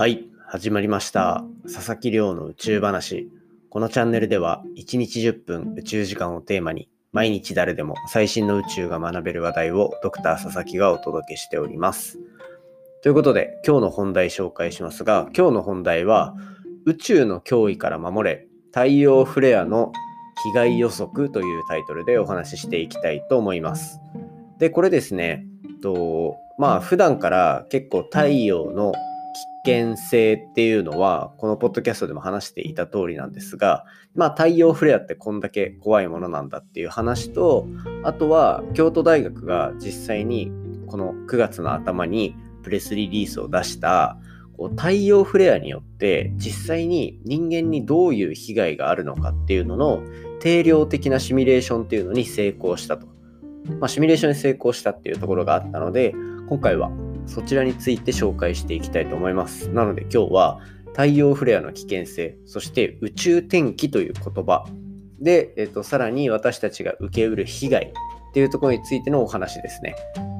はい、始まりました。佐々木亮の宇宙話。このチャンネルでは1日10分宇宙時間をテーマに毎日誰でも最新の宇宙が学べる話題をドクター佐々木がお届けしております。ということで今日の本題紹介しますが今日の本題は宇宙の脅威から守れ太陽フレアの被害予測というタイトルでお話ししていきたいと思います。で、これですね、とまあ普段から結構太陽の危険性っていうのはこのポッドキャストでも話していた通りなんですがまあ太陽フレアってこんだけ怖いものなんだっていう話とあとは京都大学が実際にこの9月の頭にプレスリリースを出した太陽フレアによって実際に人間にどういう被害があるのかっていうのの定量的なシミュレーションっていうのに成功したと。まあ、シミュレーションに成功したっていうところがあったので今回はそちらについて紹介していきたいと思います。なので今日は太陽フレアの危険性、そして宇宙天気という言葉で、えっと、さらに私たちが受けうる被害っていうところについてのお話ですね。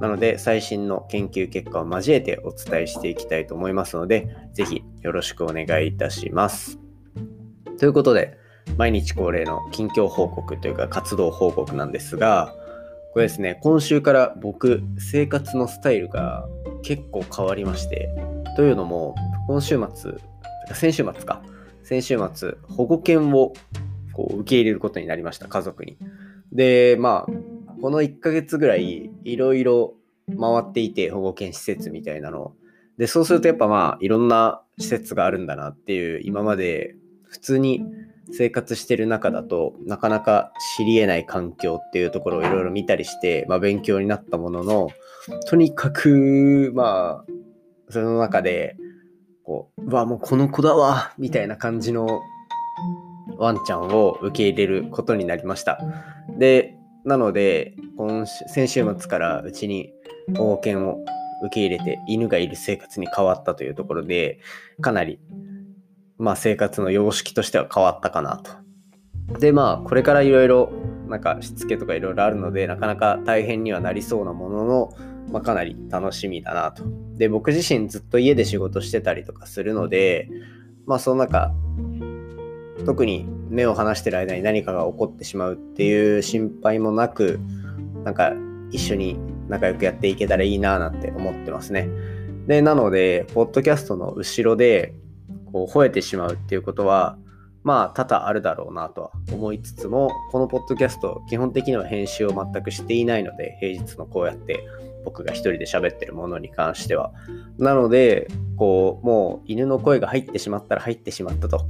なので最新の研究結果を交えてお伝えしていきたいと思いますので、ぜひよろしくお願いいたします。ということで、毎日恒例の近況報告というか活動報告なんですが、これですね、今週から僕、生活のスタイルが結構変わりまして、というのも、今週末、先週末か、先週末、保護犬をこう受け入れることになりました、家族に。で、まあ、この1ヶ月ぐらい、いろいろ回っていて、保護犬施設みたいなの。で、そうするとやっぱまあ、いろんな施設があるんだなっていう、今まで普通に生活してる中だとなかなか知り得ない環境っていうところをいろいろ見たりして、まあ、勉強になったもののとにかくまあその中でこううわもうこの子だわみたいな感じのワンちゃんを受け入れることになりましたでなので今週先週末からうちに保護犬を受け入れて犬がいる生活に変わったというところでかなりまあ生活の様式としては変わったかなと。でまあこれからいろいろなんかしつけとかいろいろあるのでなかなか大変にはなりそうなものの、まあ、かなり楽しみだなと。で僕自身ずっと家で仕事してたりとかするのでまあその中特に目を離してる間に何かが起こってしまうっていう心配もなくなんか一緒に仲良くやっていけたらいいななんて思ってますね。でなのでポッドキャストの後ろでこう吠えてしまうっていうことはまあ多々あるだろうなとは思いつつもこのポッドキャスト基本的には編集を全くしていないので平日のこうやって僕が一人で喋ってるものに関してはなのでこうもう犬の声が入ってしまったら入ってしまったと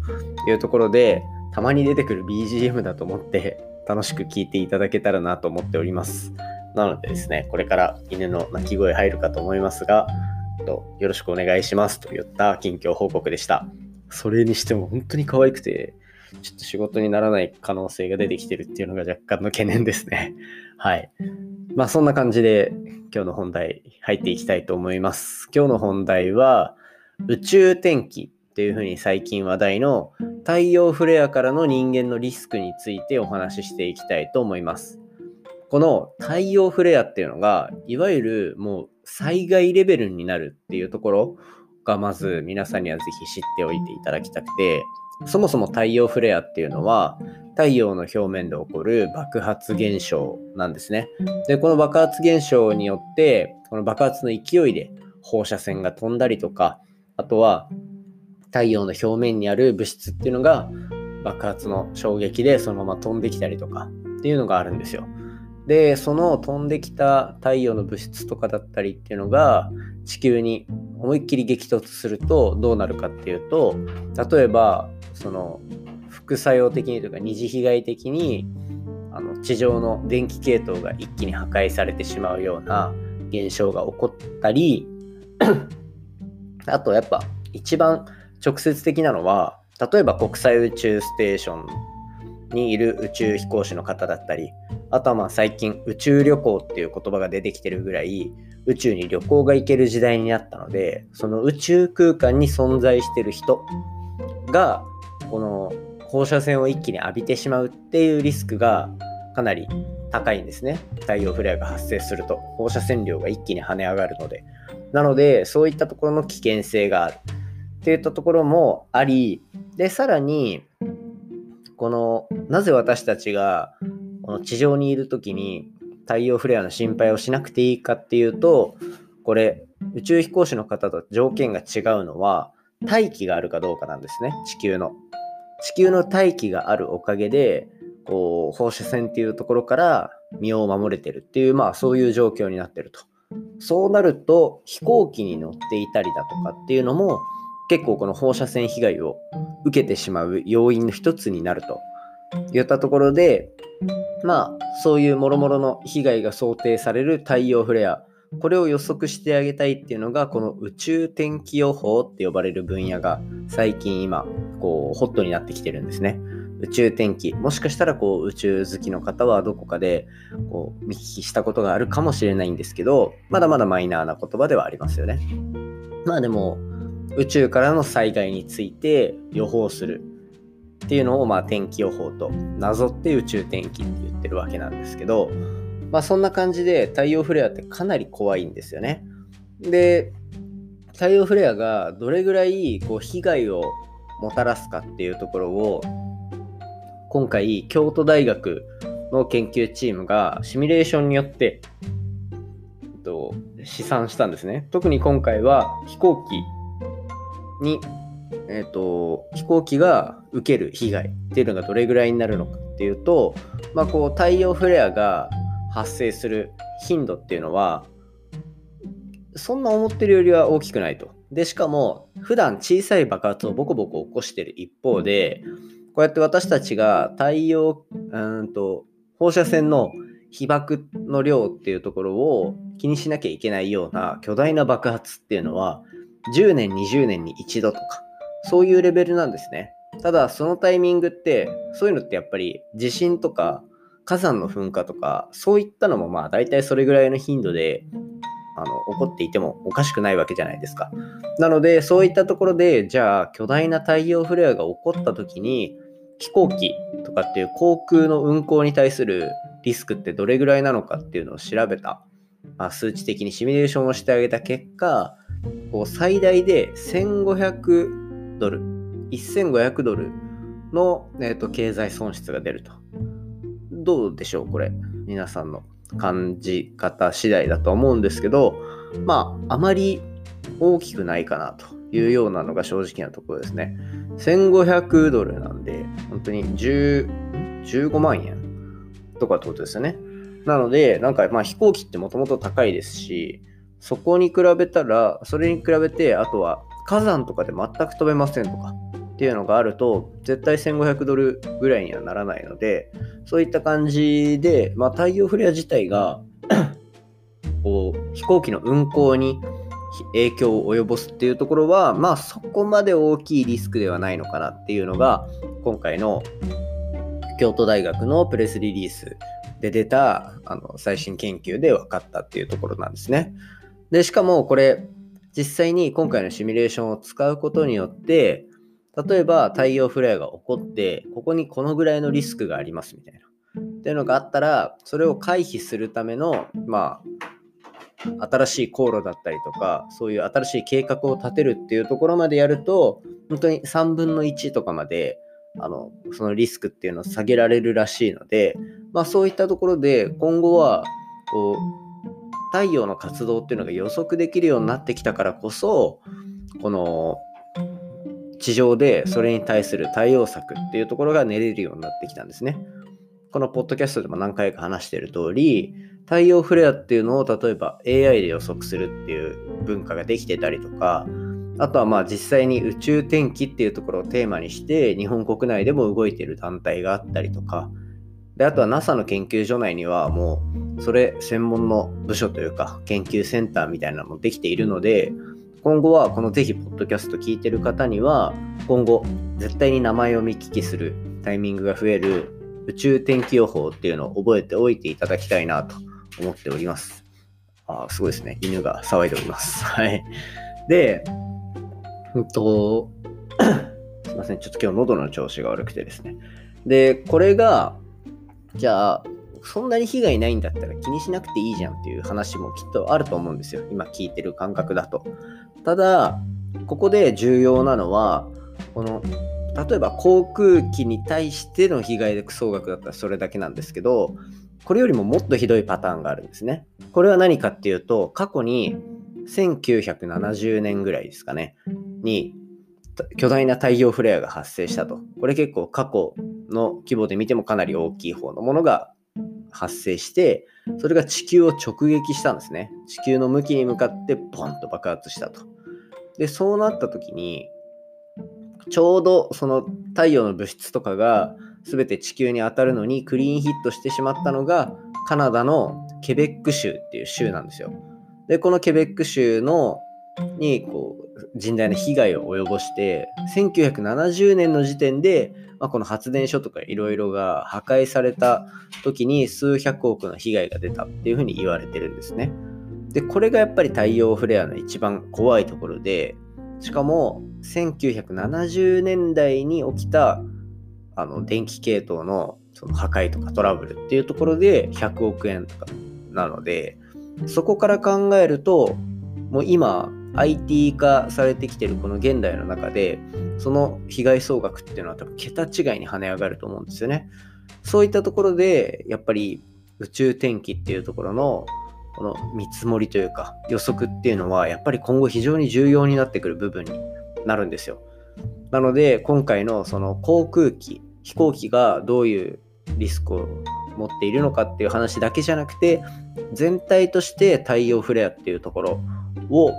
いうところでたまに出てくる BGM だと思って楽しく聞いていただけたらなと思っておりますなのでですねこれから犬の鳴き声入るかと思いますがとよろしくお願いしますといった近況報告でした。それにしても本当に可愛くて、ちょっと仕事にならない可能性が出てきてるっていうのが若干の懸念ですね。はい。まあそんな感じで今日の本題入っていきたいと思います。今日の本題は宇宙天気っていうふうに最近話題の太陽フレアからの人間のリスクについてお話ししていきたいと思います。この太陽フレアっていうのがいわゆるもう災害レベルになるっていうところがまず皆さんにはぜひ知っておいていただきたくてそもそも太陽フレアっていうのは太陽の表面で起こる爆発現象なんですね。でこの爆発現象によってこの爆発の勢いで放射線が飛んだりとかあとは太陽の表面にある物質っていうのが爆発の衝撃でそのまま飛んできたりとかっていうのがあるんですよ。でその飛んできた太陽の物質とかだったりっていうのが地球に思いっきり激突するとどうなるかっていうと例えばその副作用的にというか二次被害的にあの地上の電気系統が一気に破壊されてしまうような現象が起こったり あとやっぱ一番直接的なのは例えば国際宇宙ステーションにいる宇宙飛行士の方だったりあとはまあ最近宇宙旅行っていう言葉が出てきてるぐらい宇宙に旅行が行ける時代になったのでその宇宙空間に存在してる人がこの放射線を一気に浴びてしまうっていうリスクがかなり高いんですね。太陽フレアが発生すると。放射線量が一気に跳ね上がるので。なのでそういったところの危険性がある。っていったところもあり、で、さらに、この、なぜ私たちが、この地上にいる時に太陽フレアの心配をしなくていいかっていうと、これ、宇宙飛行士の方と条件が違うのは、大気があるかどうかなんですね、地球の。地球の大気があるおかげで、こう、放射線っていうところから身を守れてるっていう、まあそういう状況になってると。そうなると、飛行機に乗っていたりだとかっていうのも、結構この放射線被害を受けてしまう要因の一つになるといったところで、まあそういうもろもろの被害が想定される太陽フレア、これを予測してあげたいっていうのが、この宇宙天気予報って呼ばれる分野が最近今、こう、ホットになってきてるんですね。宇宙天気。もしかしたら、こう、宇宙好きの方はどこかで、こう、見聞きしたことがあるかもしれないんですけど、まだまだマイナーな言葉ではありますよね。まあでも、宇宙からの災害について予報するっていうのを、まあ、天気予報となぞって宇宙天気って言ってるわけなんですけど、まあそんな感じで太陽フレアってかなり怖いんですよね。で、太陽フレアがどれぐらいこう被害をもたらすかっていうところを今回京都大学の研究チームがシミュレーションによって、えっと、試算したんですね。特に今回は飛行機に、えっと、飛行機が受ける被害っていうのがどれぐらいになるのかっていうと、まあ、こう太陽フレアが発生する頻度っていうのはそんな思ってるよりは大きくないと。でしかも普段小さい爆発をボコボコ起こしてる一方でこうやって私たちが太陽うんと放射線の被爆の量っていうところを気にしなきゃいけないような巨大な爆発っていうのは10年20年に一度とかそういうレベルなんですね。ただそのタイミングってそういうのってやっぱり地震とか火山の噴火とか、そういったのもまあ大体それぐらいの頻度であの起こっていてもおかしくないわけじゃないですか。なので、そういったところで、じゃあ巨大な太陽フレアが起こった時に、飛行機とかっていう航空の運航に対するリスクってどれぐらいなのかっていうのを調べた、まあ、数値的にシミュレーションをしてあげた結果、こう最大で1500ドル、1500ドルの、えーと経済損失が出ると。どうでしょうこれ。皆さんの感じ方次第だと思うんですけど、まあ、あまり大きくないかなというようなのが正直なところですね。1500ドルなんで、本当に10 15万円とかってことですよね。なので、なんかまあ飛行機ってもともと高いですし、そこに比べたら、それに比べて、あとは火山とかで全く飛べませんとかっていうのがあると、絶対1500ドルぐらいにはならないので、そういった感じで、まあ、太陽フレア自体が こう飛行機の運航に影響を及ぼすっていうところは、まあそこまで大きいリスクではないのかなっていうのが、今回の京都大学のプレスリリースで出たあの最新研究で分かったっていうところなんですね。で、しかもこれ、実際に今回のシミュレーションを使うことによって、例えば太陽フレアが起こって、ここにこのぐらいのリスクがありますみたいな。っていうのがあったら、それを回避するための、まあ、新しい航路だったりとか、そういう新しい計画を立てるっていうところまでやると、本当に3分の1とかまで、あの、そのリスクっていうのを下げられるらしいので、まあそういったところで今後は、こう、太陽の活動っていうのが予測できるようになってきたからこそ、この地上でそれに対する対応策っていうところが練れるようになってきたんですね。このポッドキャストでも何回か話している通り、太陽フレアっていうのを例えば AI で予測するっていう文化ができてたりとか、あとはまあ実際に宇宙天気っていうところをテーマにして日本国内でも動いている団体があったりとか、であとは NASA の研究所内にはもうそれ専門の部署というか研究センターみたいなのもできているので、今後はこのぜひポッドキャスト聞いてる方には今後絶対に名前を見聞きするタイミングが増える宇宙天気予報っていうのを覚えておいていただきたいなと思っております。あすごいですね。犬が騒いでおります。はい。で、うんと、すいません。ちょっと今日喉の調子が悪くてですね。で、これが、じゃあ、そんなに被害ないんだったら気にしなくていいじゃんっていう話もきっとあると思うんですよ。今聞いてる感覚だと。ただ、ここで重要なのはこの例えば航空機に対しての被害で総額だったらそれだけなんですけどこれよりももっとひどいパターンがあるんですね。これは何かっていうと過去に1970年ぐらいですかねに巨大な太陽フレアが発生したと。これ結構過去の規模で見てもかなり大きい方のものが発生して、それが地球を直撃したんですね。地球の向きに向かってポンと爆発したと。で、そうなった時に、ちょうどその太陽の物質とかが全て地球に当たるのにクリーンヒットしてしまったのがカナダのケベック州っていう州なんですよ。で、このケベック州のにこう甚大な被害を及ぼして1970年の時点で、まあ、この発電所とかいろいろが破壊された時に数百億の被害が出たっていうふうに言われてるんですね。でこれがやっぱり太陽フレアの一番怖いところでしかも1970年代に起きたあの電気系統のその破壊とかトラブルっていうところで100億円とかなのでそこから考えるともう今 IT 化されてきてるこの現代の中でその被害総額っていうのは多分桁違いに跳ね上がると思うんですよね。そういったところでやっぱり宇宙天気っていうところのこの見積もりというか予測っていうのはやっぱり今後非常に重要になってくる部分になるんですよ。なので今回のその航空機飛行機がどういうリスクを持っているのかっていう話だけじゃなくて全体として太陽フレアっていうところを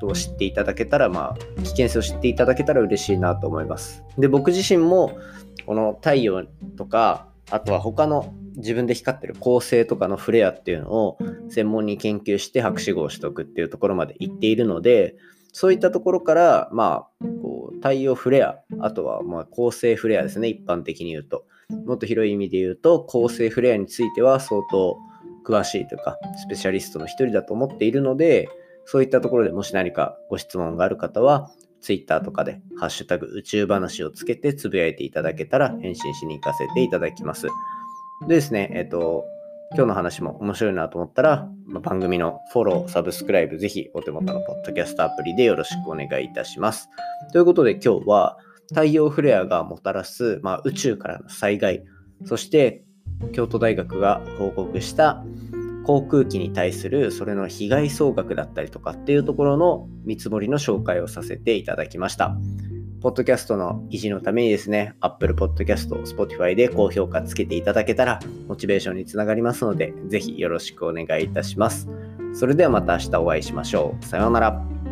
と知っていただけたら、まあ、危険性を知っていただけたら嬉しいなと思います。で、僕自身も、この太陽とか、あとは他の自分で光ってる恒星とかのフレアっていうのを専門に研究して博士号を取得っていうところまで行っているので、そういったところから、まあ、こう太陽フレア、あとはまあ恒星フレアですね、一般的に言うと。もっと広い意味で言うと、恒星フレアについては相当詳しいというか、スペシャリストの一人だと思っているので、そういったところでもし何かご質問がある方は、Twitter とかで、ハッシュタグ宇宙話をつけてつぶやいていただけたら返信しに行かせていただきます。でですね、えっ、と、今日の話も面白いなと思ったら、ま番組のフォロー、サブスクライブ、ぜひお手元のポッドキャストアプリでよろしくお願いいたします。ということで今日は太陽フレアがもたらす、まあ、宇宙からの災害、そして京都大学が報告した航空機に対するそれの被害総額だったりとかっていうところの見積もりの紹介をさせていただきました。ポッドキャストの維持のためにですね、Apple Podcast、Spotify で高評価つけていただけたらモチベーションにつながりますので、ぜひよろしくお願いいたします。それではまた明日お会いしましょう。さようなら。